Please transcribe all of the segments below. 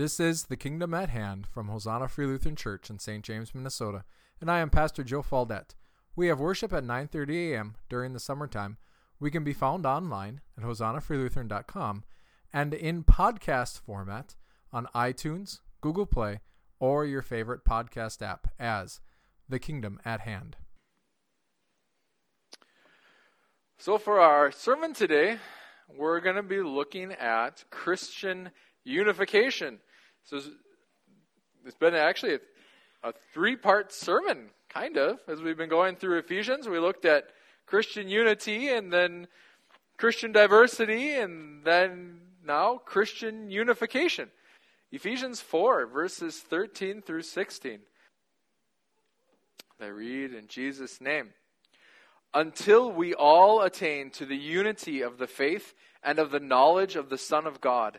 This is The Kingdom at Hand from Hosanna Free Lutheran Church in St. James, Minnesota, and I am Pastor Joe Faldette. We have worship at 9:30 a.m. during the summertime. We can be found online at hosannafreelutheran.com and in podcast format on iTunes, Google Play, or your favorite podcast app as The Kingdom at Hand. So, for our sermon today, we're going to be looking at Christian unification. So, it's been actually a, a three part sermon, kind of, as we've been going through Ephesians. We looked at Christian unity and then Christian diversity and then now Christian unification. Ephesians 4, verses 13 through 16. I read in Jesus' name until we all attain to the unity of the faith and of the knowledge of the Son of God,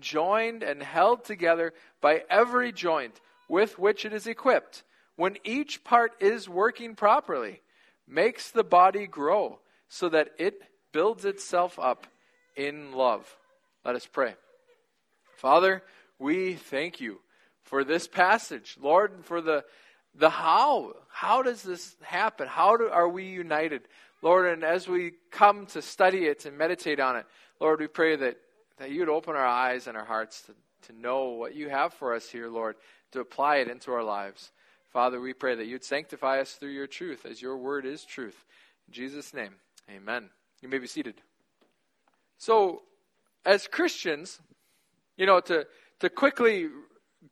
joined and held together by every joint with which it is equipped, when each part is working properly, makes the body grow so that it builds itself up in love. Let us pray. Father, we thank you for this passage, Lord, and for the the how. How does this happen? How do, are we united? Lord, and as we come to study it and meditate on it, Lord, we pray that, that you would open our eyes and our hearts to, to know what you have for us here, Lord, to apply it into our lives. Father, we pray that you'd sanctify us through your truth, as your word is truth. In Jesus' name, amen. You may be seated. So, as Christians, you know, to, to quickly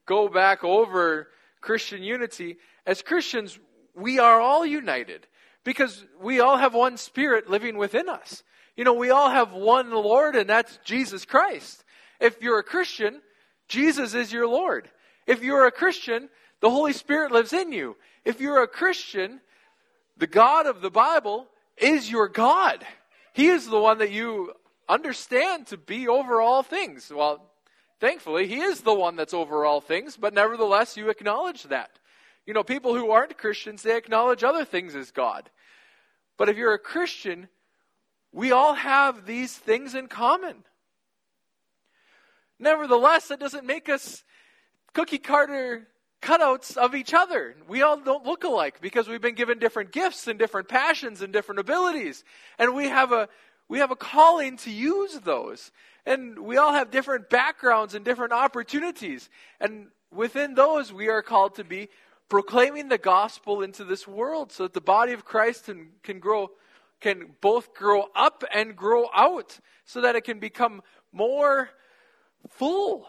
go back over Christian unity, as Christians, we are all united because we all have one spirit living within us. You know, we all have one Lord, and that's Jesus Christ. If you're a Christian, Jesus is your Lord. If you're a Christian, the Holy Spirit lives in you. If you're a Christian, the God of the Bible is your God. He is the one that you understand to be over all things. Well, thankfully, He is the one that's over all things, but nevertheless, you acknowledge that. You know, people who aren't Christians, they acknowledge other things as God. But if you're a Christian, we all have these things in common. Nevertheless, that doesn't make us cookie cutter cutouts of each other. We all don't look alike because we've been given different gifts and different passions and different abilities. And we have a we have a calling to use those. And we all have different backgrounds and different opportunities. And within those we are called to be proclaiming the gospel into this world so that the body of Christ can, can grow can both grow up and grow out so that it can become more full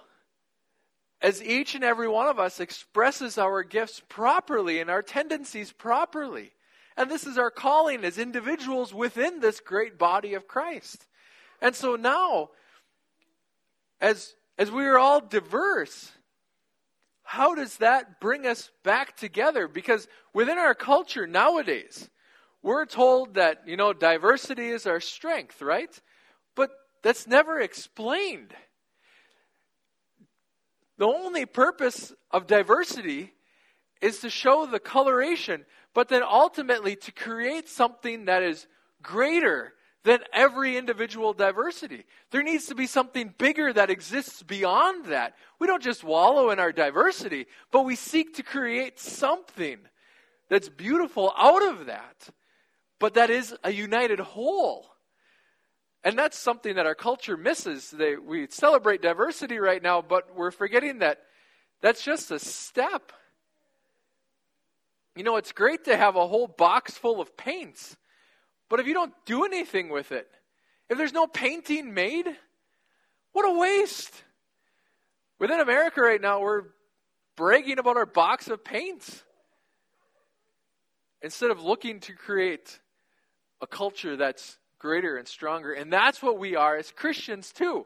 as each and every one of us expresses our gifts properly and our tendencies properly. And this is our calling as individuals within this great body of Christ. And so now, as, as we are all diverse, how does that bring us back together? Because within our culture nowadays, we're told that, you know, diversity is our strength, right? But that's never explained. The only purpose of diversity is to show the coloration, but then ultimately to create something that is greater than every individual diversity. There needs to be something bigger that exists beyond that. We don't just wallow in our diversity, but we seek to create something that's beautiful out of that, but that is a united whole. And that's something that our culture misses. They, we celebrate diversity right now, but we're forgetting that that's just a step. You know, it's great to have a whole box full of paints but if you don't do anything with it, if there's no painting made, what a waste. Within America right now, we're bragging about our box of paints instead of looking to create a culture that's greater and stronger. And that's what we are as Christians too,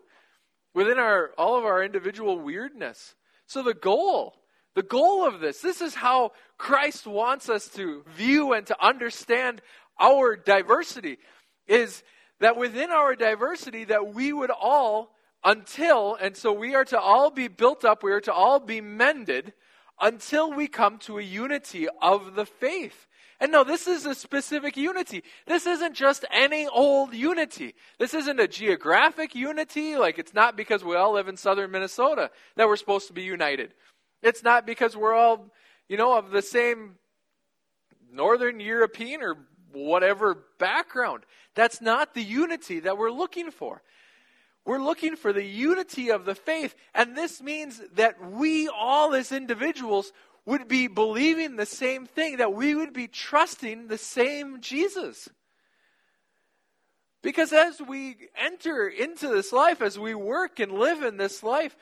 within our all of our individual weirdness. So the goal, the goal of this. This is how Christ wants us to view and to understand our diversity is that within our diversity that we would all until and so we are to all be built up, we are to all be mended until we come to a unity of the faith. And no, this is a specific unity. This isn't just any old unity. This isn't a geographic unity, like it's not because we all live in southern Minnesota that we're supposed to be united. It's not because we're all, you know, of the same northern European or whatever background. That's not the unity that we're looking for. We're looking for the unity of the faith. And this means that we all, as individuals, would be believing the same thing, that we would be trusting the same Jesus. Because as we enter into this life, as we work and live in this life,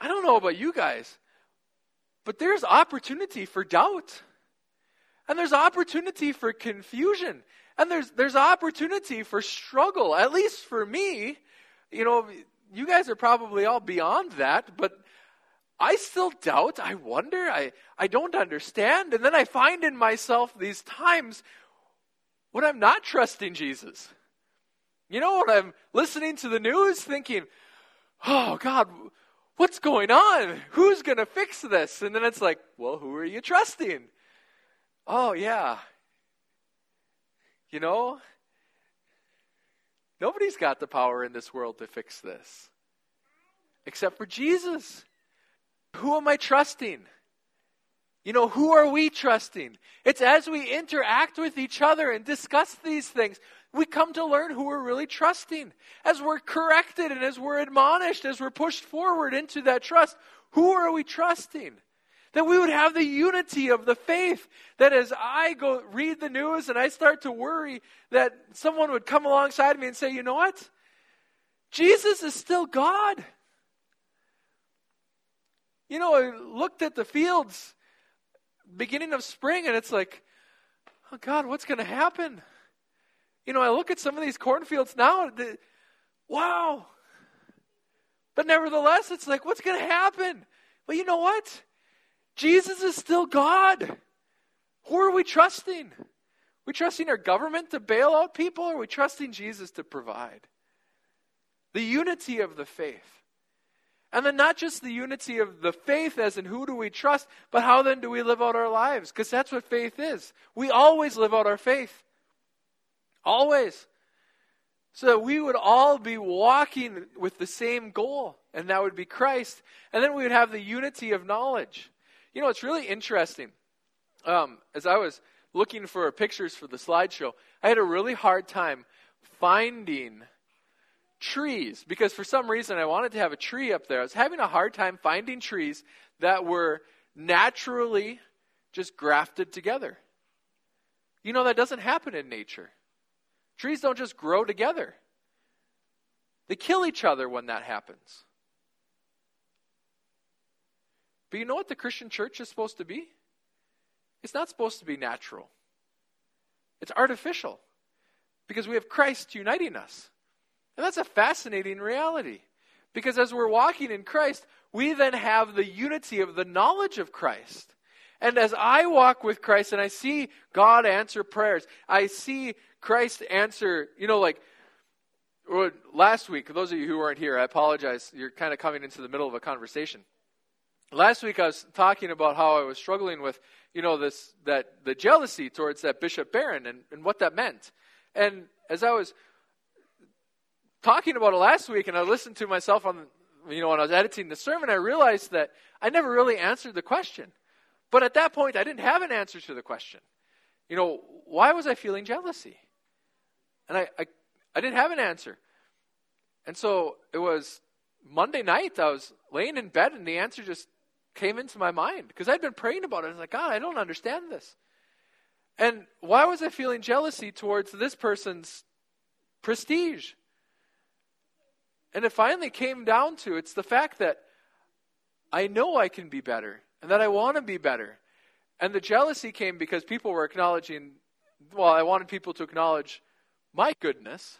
I don't know about you guys, but there's opportunity for doubt. And there's opportunity for confusion. And there's, there's opportunity for struggle, at least for me. You know, you guys are probably all beyond that, but I still doubt. I wonder. I, I don't understand. And then I find in myself these times when I'm not trusting Jesus. You know, when I'm listening to the news thinking, oh, God, what's going on? Who's going to fix this? And then it's like, well, who are you trusting? Oh, yeah. You know, nobody's got the power in this world to fix this except for Jesus. Who am I trusting? You know, who are we trusting? It's as we interact with each other and discuss these things, we come to learn who we're really trusting. As we're corrected and as we're admonished, as we're pushed forward into that trust, who are we trusting? That we would have the unity of the faith. That as I go read the news and I start to worry, that someone would come alongside me and say, you know what? Jesus is still God. You know, I looked at the fields beginning of spring and it's like, oh God, what's going to happen? You know, I look at some of these cornfields now, the, wow. But nevertheless, it's like, what's going to happen? Well, you know what? Jesus is still God. Who are we trusting? Are we trusting our government to bail out people, or are we trusting Jesus to provide? The unity of the faith. And then not just the unity of the faith, as in who do we trust, but how then do we live out our lives? Because that's what faith is. We always live out our faith. Always. So that we would all be walking with the same goal, and that would be Christ. And then we would have the unity of knowledge. You know, it's really interesting. Um, as I was looking for pictures for the slideshow, I had a really hard time finding trees because for some reason I wanted to have a tree up there. I was having a hard time finding trees that were naturally just grafted together. You know, that doesn't happen in nature. Trees don't just grow together, they kill each other when that happens. But you know what the Christian church is supposed to be? It's not supposed to be natural, it's artificial because we have Christ uniting us. And that's a fascinating reality. Because as we're walking in Christ, we then have the unity of the knowledge of Christ. And as I walk with Christ and I see God answer prayers, I see Christ answer, you know, like last week, those of you who weren't here, I apologize. You're kind of coming into the middle of a conversation. Last week I was talking about how I was struggling with, you know, this that the jealousy towards that Bishop Barron and, and what that meant. And as I was talking about it last week, and I listened to myself on, you know, when I was editing the sermon, I realized that I never really answered the question. But at that point, I didn't have an answer to the question. You know, why was I feeling jealousy? And I, I, I didn't have an answer. And so it was Monday night, I was laying in bed, and the answer just came into my mind because I'd been praying about it. I was like, God, I don't understand this. And why was I feeling jealousy towards this person's prestige? And it finally came down to it's the fact that I know I can be better and that I want to be better. And the jealousy came because people were acknowledging, well, I wanted people to acknowledge my goodness.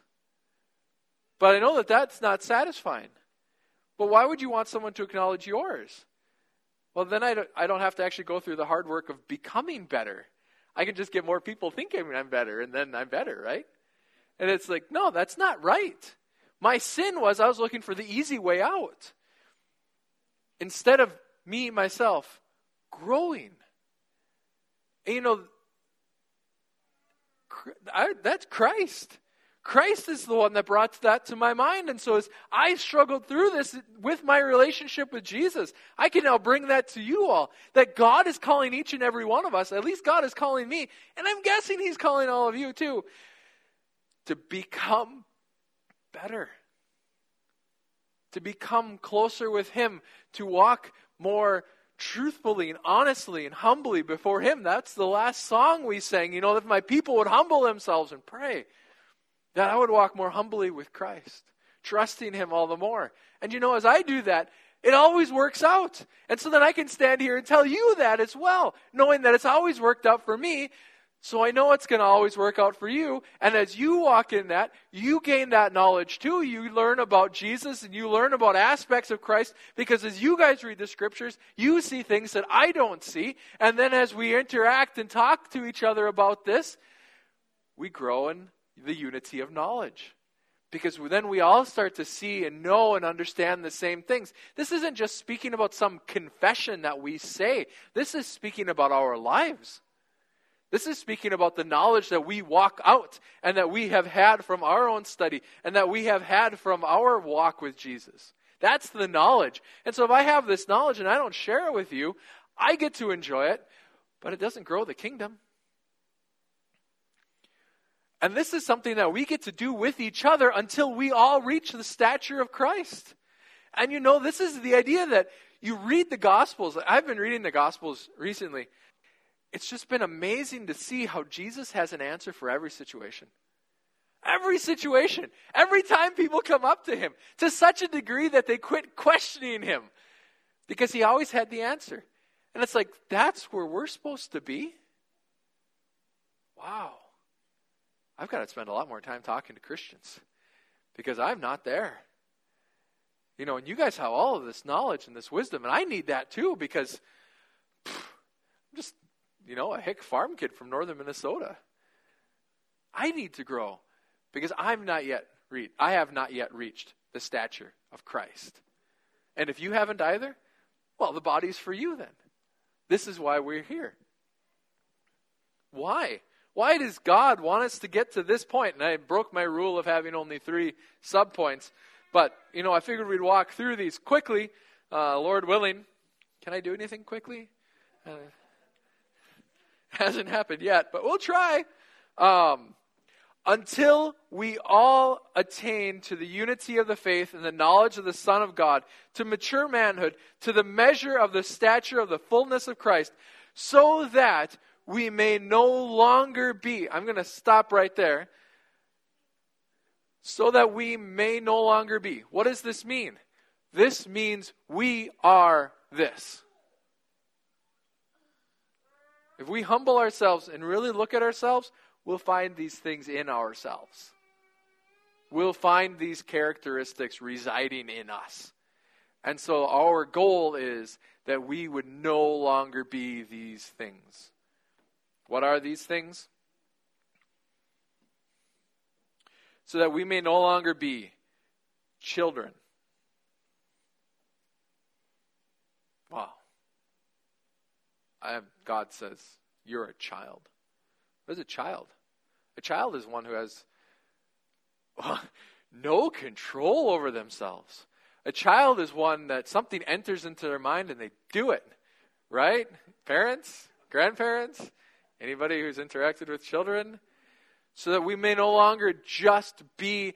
But I know that that's not satisfying. But why would you want someone to acknowledge yours? Well, then I don't, I don't have to actually go through the hard work of becoming better. I can just get more people thinking I'm better, and then I'm better, right? And it's like, no, that's not right. My sin was I was looking for the easy way out. Instead of me, myself, growing. And you know, I, that's Christ. Christ is the one that brought that to my mind. And so as I struggled through this with my relationship with Jesus, I can now bring that to you all. That God is calling each and every one of us, at least God is calling me, and I'm guessing He's calling all of you too, to become better. To become closer with Him, to walk more truthfully and honestly and humbly before Him. That's the last song we sang. You know, if my people would humble themselves and pray, that I would walk more humbly with Christ, trusting Him all the more. And you know, as I do that, it always works out. And so then I can stand here and tell you that as well, knowing that it's always worked out for me so I know it's going to always work out for you. And as you walk in that, you gain that knowledge too. You learn about Jesus and you learn about aspects of Christ because as you guys read the scriptures, you see things that I don't see. And then as we interact and talk to each other about this, we grow in the unity of knowledge. Because then we all start to see and know and understand the same things. This isn't just speaking about some confession that we say, this is speaking about our lives. This is speaking about the knowledge that we walk out and that we have had from our own study and that we have had from our walk with Jesus. That's the knowledge. And so if I have this knowledge and I don't share it with you, I get to enjoy it, but it doesn't grow the kingdom. And this is something that we get to do with each other until we all reach the stature of Christ. And you know, this is the idea that you read the Gospels. I've been reading the Gospels recently it's just been amazing to see how Jesus has an answer for every situation. Every situation. Every time people come up to him, to such a degree that they quit questioning him because he always had the answer. And it's like, that's where we're supposed to be? Wow. I've got to spend a lot more time talking to Christians because I'm not there. You know, and you guys have all of this knowledge and this wisdom, and I need that too because you know, a hick farm kid from northern Minnesota. I need to grow because I'm not yet I have not yet reached the stature of Christ. And if you haven't either, well, the body's for you then. This is why we're here. Why? Why does God want us to get to this point? And I broke my rule of having only three subpoints. But, you know, I figured we'd walk through these quickly, uh, Lord willing. Can I do anything quickly? Uh, Hasn't happened yet, but we'll try. Um, until we all attain to the unity of the faith and the knowledge of the Son of God, to mature manhood, to the measure of the stature of the fullness of Christ, so that we may no longer be. I'm going to stop right there. So that we may no longer be. What does this mean? This means we are this. If we humble ourselves and really look at ourselves, we'll find these things in ourselves. We'll find these characteristics residing in us. And so our goal is that we would no longer be these things. What are these things? So that we may no longer be children. Wow. I, God says, You're a child. What is a child? A child is one who has no control over themselves. A child is one that something enters into their mind and they do it. Right? Parents, grandparents, anybody who's interacted with children, so that we may no longer just be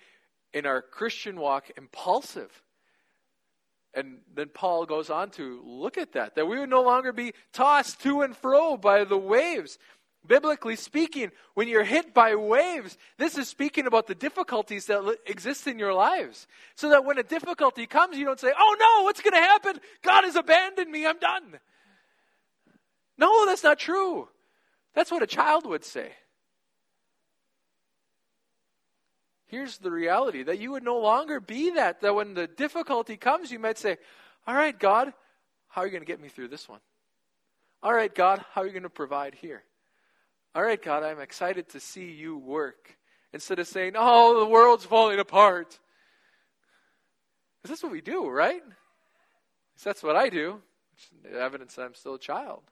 in our Christian walk impulsive and then Paul goes on to look at that, that we would no longer be tossed to and fro by the waves. Biblically speaking, when you're hit by waves, this is speaking about the difficulties that exist in your lives. So that when a difficulty comes, you don't say, Oh no, what's going to happen? God has abandoned me, I'm done. No, that's not true. That's what a child would say. Here's the reality that you would no longer be that. That when the difficulty comes, you might say, All right, God, how are you going to get me through this one? All right, God, how are you going to provide here? All right, God, I'm excited to see you work. Instead of saying, oh, the world's falling apart. Because that's what we do, right? That's what I do. It's Evidence that I'm still a child.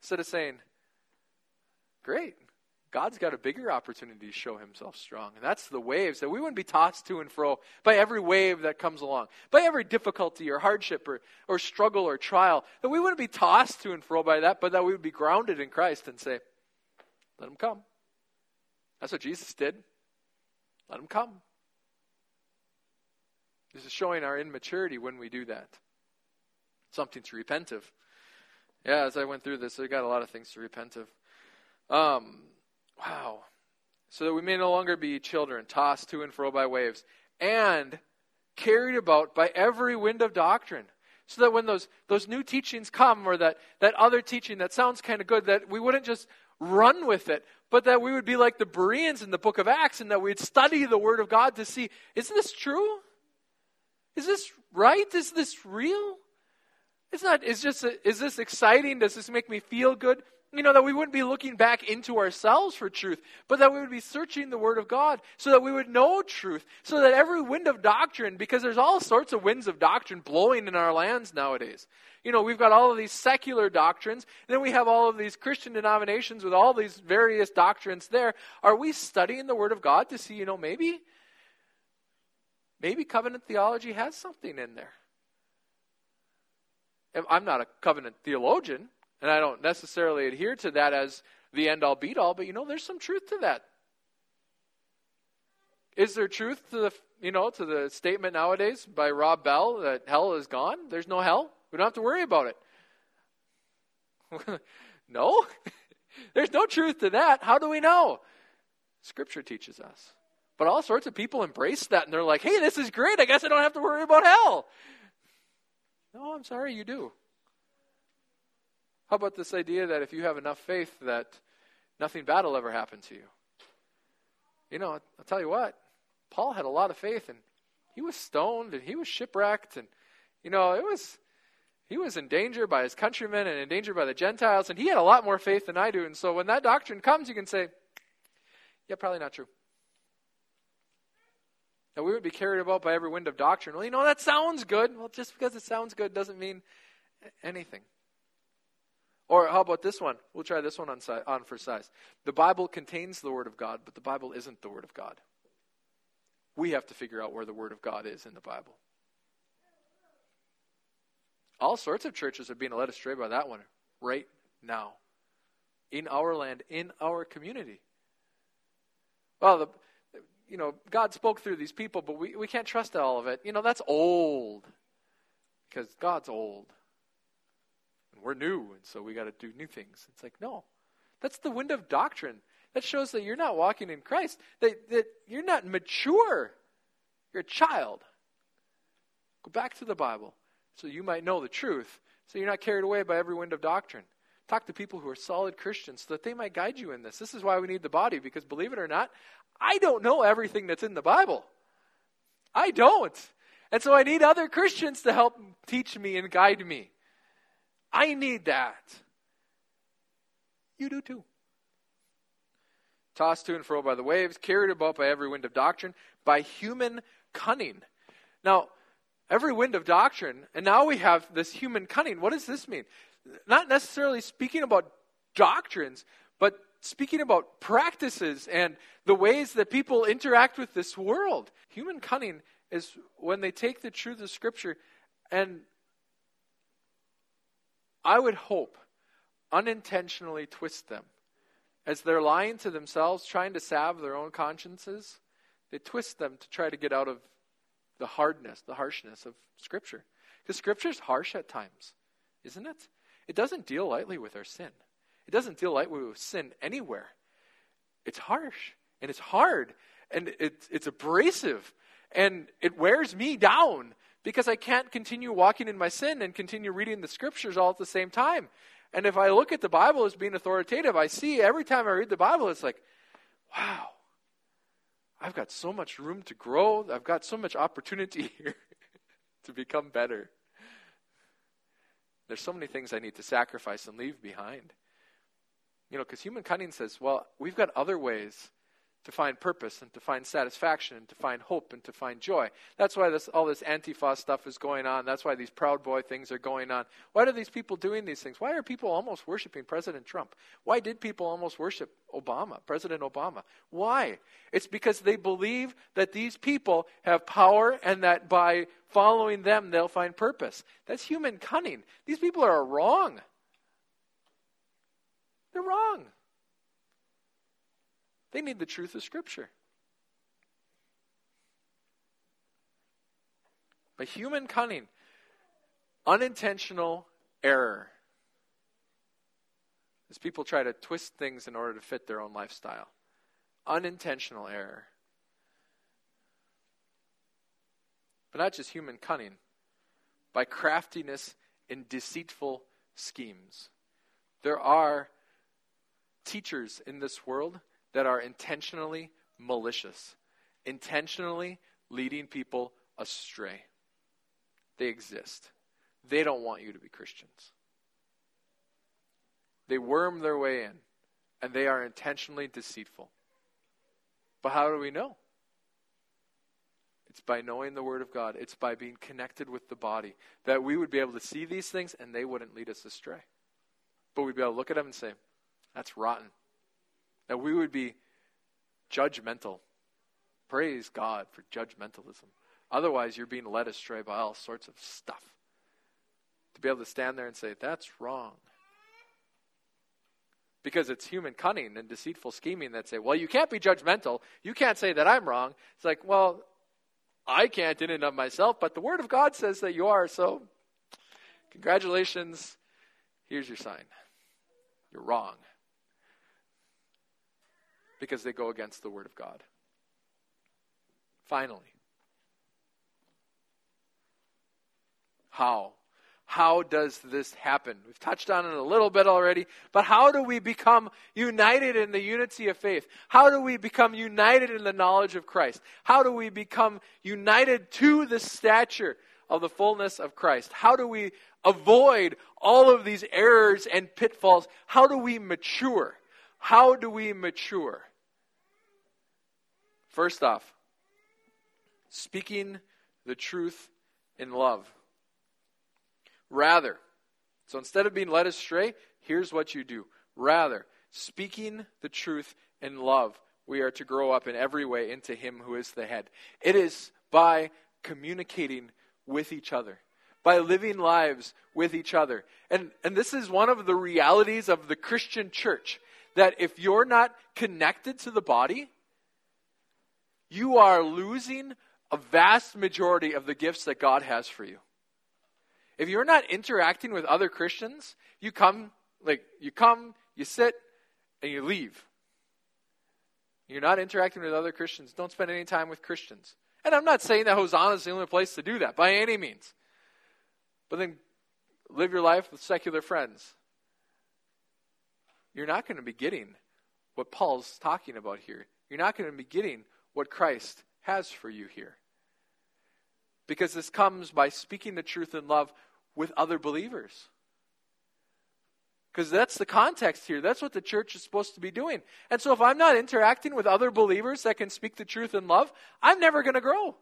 Instead of saying, great, God's got a bigger opportunity to show himself strong. And that's the waves that we wouldn't be tossed to and fro by every wave that comes along, by every difficulty or hardship or, or struggle or trial. That we wouldn't be tossed to and fro by that, but that we would be grounded in Christ and say, let him come. That's what Jesus did. Let him come. This is showing our immaturity when we do that. Something to repent of. Yeah, as I went through this, I got a lot of things to repent of. Um, Wow. So that we may no longer be children, tossed to and fro by waves, and carried about by every wind of doctrine. So that when those, those new teachings come, or that, that other teaching that sounds kind of good, that we wouldn't just run with it, but that we would be like the Bereans in the book of Acts, and that we'd study the Word of God to see is this true? Is this right? Is this real? It's not, it's just, is this exciting? Does this make me feel good? You know, that we wouldn't be looking back into ourselves for truth, but that we would be searching the Word of God so that we would know truth, so that every wind of doctrine, because there's all sorts of winds of doctrine blowing in our lands nowadays. You know, we've got all of these secular doctrines, then we have all of these Christian denominations with all these various doctrines there. Are we studying the Word of God to see, you know, maybe, maybe covenant theology has something in there? I'm not a covenant theologian, and I don't necessarily adhere to that as the end all beat all, but you know, there's some truth to that. Is there truth to the you know to the statement nowadays by Rob Bell that hell is gone? There's no hell. We don't have to worry about it. no, there's no truth to that. How do we know? Scripture teaches us. But all sorts of people embrace that and they're like, "Hey, this is great. I guess I don't have to worry about hell." No, I'm sorry, you do. How about this idea that if you have enough faith that nothing bad will ever happen to you? You know, I'll tell you what, Paul had a lot of faith and he was stoned and he was shipwrecked and you know, it was he was in danger by his countrymen and in danger by the Gentiles and he had a lot more faith than I do. And so when that doctrine comes, you can say, yeah, probably not true. Now, we would be carried about by every wind of doctrine. Well, you know, that sounds good. Well, just because it sounds good doesn't mean anything. Or how about this one? We'll try this one on, on for size. The Bible contains the Word of God, but the Bible isn't the Word of God. We have to figure out where the Word of God is in the Bible. All sorts of churches are being led astray by that one right now. In our land, in our community. Well, the, you know, God spoke through these people, but we, we can't trust all of it. You know, that's old. Because God's old we're new, and so we got to do new things. It's like, no, that's the wind of doctrine. That shows that you're not walking in Christ, that, that you're not mature. You're a child. Go back to the Bible so you might know the truth, so you're not carried away by every wind of doctrine. Talk to people who are solid Christians so that they might guide you in this. This is why we need the body, because believe it or not, I don't know everything that's in the Bible. I don't. And so I need other Christians to help teach me and guide me. I need that. You do too. Tossed to and fro by the waves, carried about by every wind of doctrine, by human cunning. Now, every wind of doctrine, and now we have this human cunning. What does this mean? Not necessarily speaking about doctrines, but speaking about practices and the ways that people interact with this world. Human cunning is when they take the truth of Scripture and I would hope, unintentionally twist them. As they're lying to themselves, trying to salve their own consciences, they twist them to try to get out of the hardness, the harshness of Scripture. Because Scripture's harsh at times, isn't it? It doesn't deal lightly with our sin. It doesn't deal lightly with sin anywhere. It's harsh and it's hard and it's, it's abrasive and it wears me down because I can't continue walking in my sin and continue reading the scriptures all at the same time. And if I look at the Bible as being authoritative, I see every time I read the Bible, it's like, wow, I've got so much room to grow. I've got so much opportunity here to become better. There's so many things I need to sacrifice and leave behind. You know, because human cunning says, well, we've got other ways to find purpose and to find satisfaction and to find hope and to find joy. That's why this, all this Antifa stuff is going on. That's why these Proud Boy things are going on. Why are these people doing these things? Why are people almost worshiping President Trump? Why did people almost worship Obama, President Obama? Why? It's because they believe that these people have power and that by following them they'll find purpose. That's human cunning. These people are wrong. They're wrong. They need the truth of Scripture. By human cunning, unintentional error. As people try to twist things in order to fit their own lifestyle. Unintentional error. But not just human cunning, by craftiness and deceitful schemes. There are teachers in this world that are intentionally malicious, intentionally leading people astray. They exist. They don't want you to be Christians. They worm their way in, and they are intentionally deceitful. But how do we know? It's by knowing the Word of God. It's by being connected with the body that we would be able to see these things and they wouldn't lead us astray. But we'd be able to look at them and say, that's rotten. That we would be judgmental. Praise God for judgmentalism. Otherwise, you're being led astray by all sorts of stuff. To be able to stand there and say, that's wrong. Because it's human cunning and deceitful scheming that say, well, you can't be judgmental. You can't say that I'm wrong. It's like, well, I can't in and of myself, but the Word of God says that you are. So, congratulations. Here's your sign. You're wrong because they go against the Word of God. Finally, how? How does this happen? We've touched on it a little bit already, but how do we become united in the unity of faith? How do we become united in the knowledge of Christ? How do we become united to the stature of the fullness of Christ? How do we avoid all of these errors and pitfalls? How do we mature? How do we mature? First off, speaking the truth in love. Rather, so instead of being led astray, here's what you do. Rather, speaking the truth in love, we are to grow up in every way into Him who is the head. It is by communicating with each other, by living lives with each other. And, and this is one of the realities of the Christian church that if you're not connected to the body, you are losing a vast majority of the gifts that God has for you. If you're not interacting with other Christians, you come, like, you come, you sit, and you leave. You're not interacting with other Christians. Don't spend any time with Christians. And I'm not saying that Hosanna is the only place to do that by any means. But then live your life with secular friends. You're not going to be getting what Paul's talking about here. You're not going to be getting what Christ has for you here. Because this comes by speaking the truth in love with other believers. Because that's the context here. That's what the church is supposed to be doing. And so if I'm not interacting with other believers that can speak the truth in love, I'm never going to grow.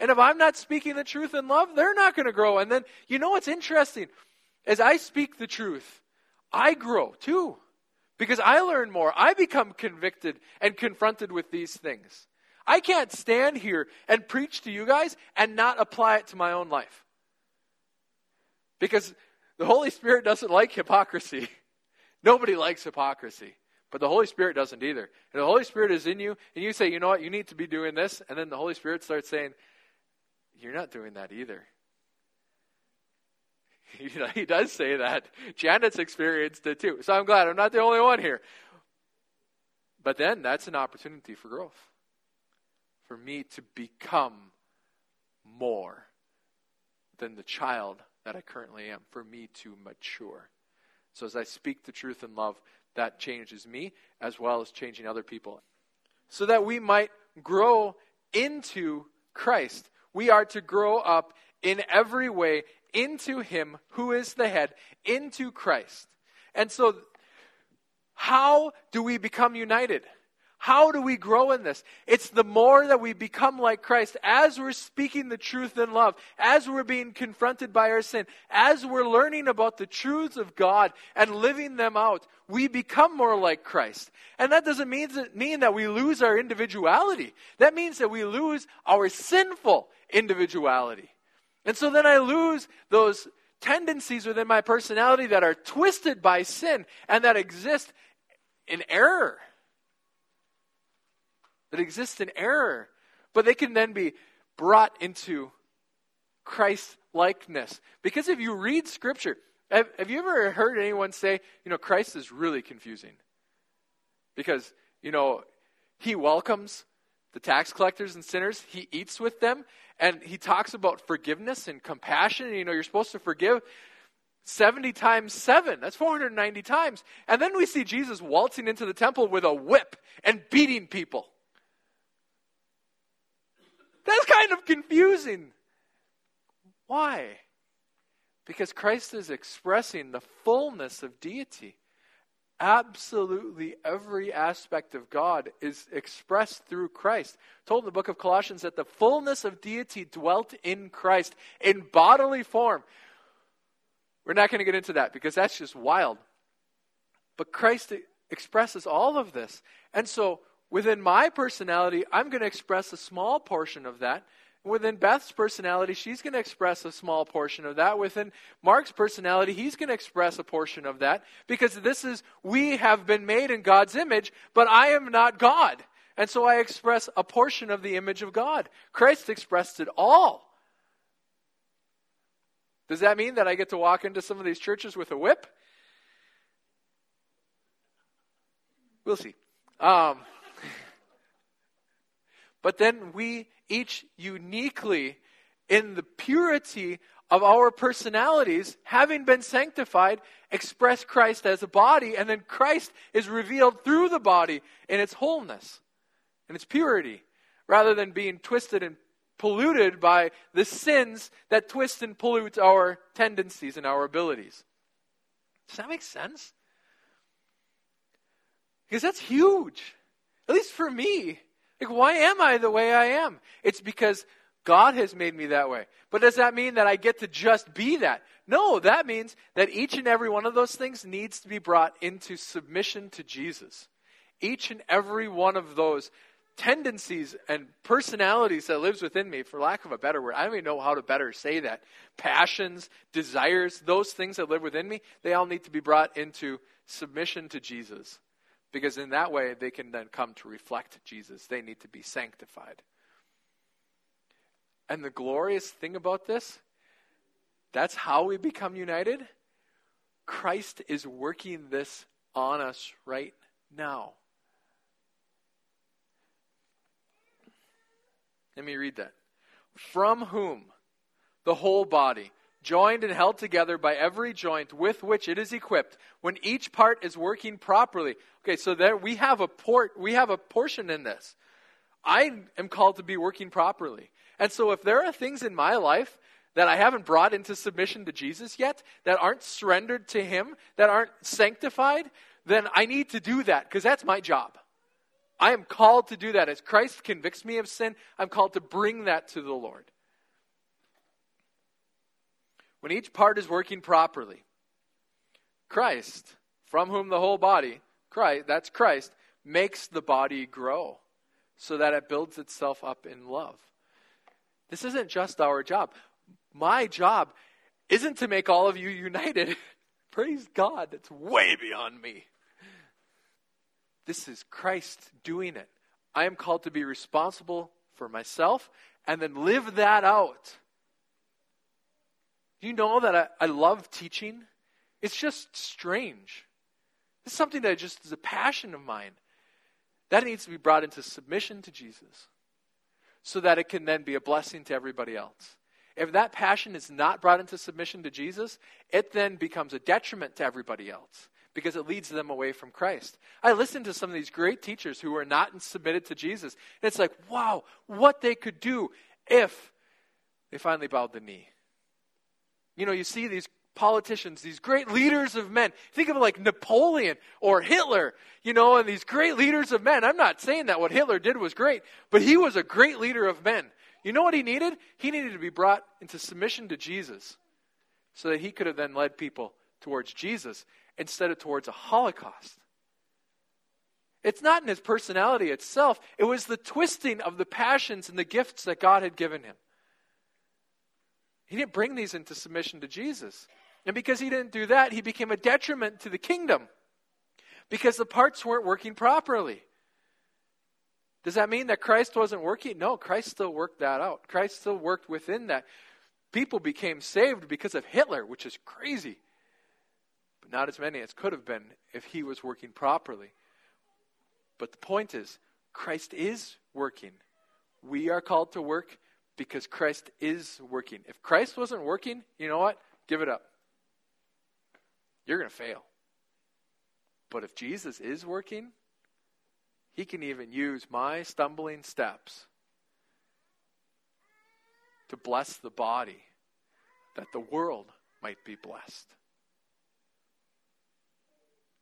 And if I'm not speaking the truth in love, they're not going to grow. And then, you know what's interesting? As I speak the truth, I grow too. Because I learn more. I become convicted and confronted with these things. I can't stand here and preach to you guys and not apply it to my own life. Because the Holy Spirit doesn't like hypocrisy. Nobody likes hypocrisy. But the Holy Spirit doesn't either. And the Holy Spirit is in you, and you say, you know what, you need to be doing this. And then the Holy Spirit starts saying, you're not doing that either. You know, he does say that. Janet's experienced it too. So I'm glad I'm not the only one here. But then that's an opportunity for growth. For me to become more than the child that I currently am. For me to mature. So as I speak the truth in love, that changes me as well as changing other people. So that we might grow into Christ. We are to grow up in every way into him who is the head, into Christ. And so, how do we become united? How do we grow in this? It's the more that we become like Christ as we're speaking the truth in love, as we're being confronted by our sin, as we're learning about the truths of God and living them out, we become more like Christ. And that doesn't mean, mean that we lose our individuality. That means that we lose our sinful individuality. And so then I lose those tendencies within my personality that are twisted by sin and that exist in error that exist in error, but they can then be brought into Christ likeness. Because if you read Scripture, have, have you ever heard anyone say, you know, Christ is really confusing? Because, you know, he welcomes the tax collectors and sinners, he eats with them, and he talks about forgiveness and compassion. And, you know, you're supposed to forgive 70 times 7. That's 490 times. And then we see Jesus waltzing into the temple with a whip and beating people. That's kind of confusing. Why? Because Christ is expressing the fullness of deity. Absolutely every aspect of God is expressed through Christ. Told in the book of Colossians that the fullness of deity dwelt in Christ in bodily form. We're not going to get into that because that's just wild. But Christ expresses all of this. And so Within my personality, I'm going to express a small portion of that. Within Beth's personality, she's going to express a small portion of that. Within Mark's personality, he's going to express a portion of that because this is, we have been made in God's image, but I am not God. And so I express a portion of the image of God. Christ expressed it all. Does that mean that I get to walk into some of these churches with a whip? We'll see. Um, but then we each uniquely, in the purity of our personalities, having been sanctified, express Christ as a body, and then Christ is revealed through the body in its wholeness, in its purity, rather than being twisted and polluted by the sins that twist and pollute our tendencies and our abilities. Does that make sense? Because that's huge. At least for me. Like, why am I the way I am? It's because God has made me that way. But does that mean that I get to just be that? No, that means that each and every one of those things needs to be brought into submission to Jesus. Each and every one of those tendencies and personalities that lives within me, for lack of a better word, I don't even know how to better say that. Passions, desires, those things that live within me, they all need to be brought into submission to Jesus. Because in that way, they can then come to reflect Jesus. They need to be sanctified. And the glorious thing about this, that's how we become united. Christ is working this on us right now. Let me read that. From whom the whole body joined and held together by every joint with which it is equipped, when each part is working properly. Okay, so there we have a port we have a portion in this. I am called to be working properly. And so if there are things in my life that I haven't brought into submission to Jesus yet, that aren't surrendered to him, that aren't sanctified, then I need to do that because that's my job. I am called to do that. As Christ convicts me of sin, I'm called to bring that to the Lord when each part is working properly. Christ, from whom the whole body, Christ, that's Christ, makes the body grow so that it builds itself up in love. This isn't just our job. My job isn't to make all of you united. Praise God, that's way beyond me. This is Christ doing it. I am called to be responsible for myself and then live that out do you know that I, I love teaching? It's just strange. It's something that just is a passion of mine. That needs to be brought into submission to Jesus so that it can then be a blessing to everybody else. If that passion is not brought into submission to Jesus, it then becomes a detriment to everybody else because it leads them away from Christ. I listen to some of these great teachers who are not submitted to Jesus, and it's like, wow, what they could do if they finally bowed the knee You know, you see these politicians, these great leaders of men. Think of like Napoleon or Hitler, you know, and these great leaders of men. I'm not saying that what Hitler did was great, but he was a great leader of men. You know what he needed? He needed to be brought into submission to Jesus so that he could have then led people towards Jesus instead of towards a Holocaust. It's not in his personality itself, it was the twisting of the passions and the gifts that God had given him. He didn't bring these into submission to Jesus. And because he didn't do that, he became a detriment to the kingdom because the parts weren't working properly. Does that mean that Christ wasn't working? No, Christ still worked that out. Christ still worked within that. People became saved because of Hitler, which is crazy. But not as many as could have been if he was working properly. But the point is, Christ is working. We are called to work because Christ is working. If Christ wasn't working, you know what? Give it up. You're going to fail. But if Jesus is working, he can even use my stumbling steps to bless the body that the world might be blessed.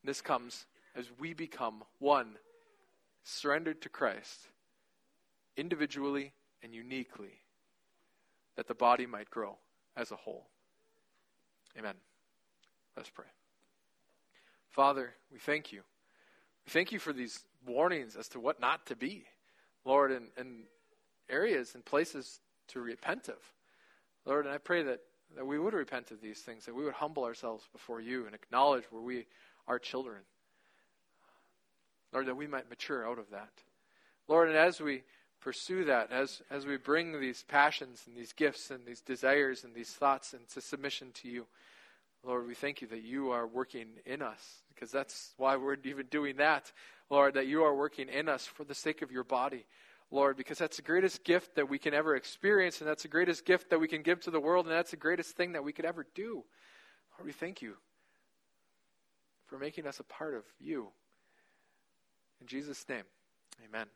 This comes as we become one, surrendered to Christ, individually and uniquely, that the body might grow as a whole. Amen. Let's pray. Father, we thank you. We thank you for these warnings as to what not to be, Lord, and, and areas and places to repent of. Lord, and I pray that, that we would repent of these things, that we would humble ourselves before you and acknowledge where we are children. Lord, that we might mature out of that. Lord, and as we pursue that, as, as we bring these passions and these gifts and these desires and these thoughts into submission to you, Lord, we thank you that you are working in us, because that's why we're even doing that. Lord, that you are working in us for the sake of your body. Lord, because that's the greatest gift that we can ever experience, and that's the greatest gift that we can give to the world, and that's the greatest thing that we could ever do. Lord, we thank you for making us a part of you. In Jesus' name, amen.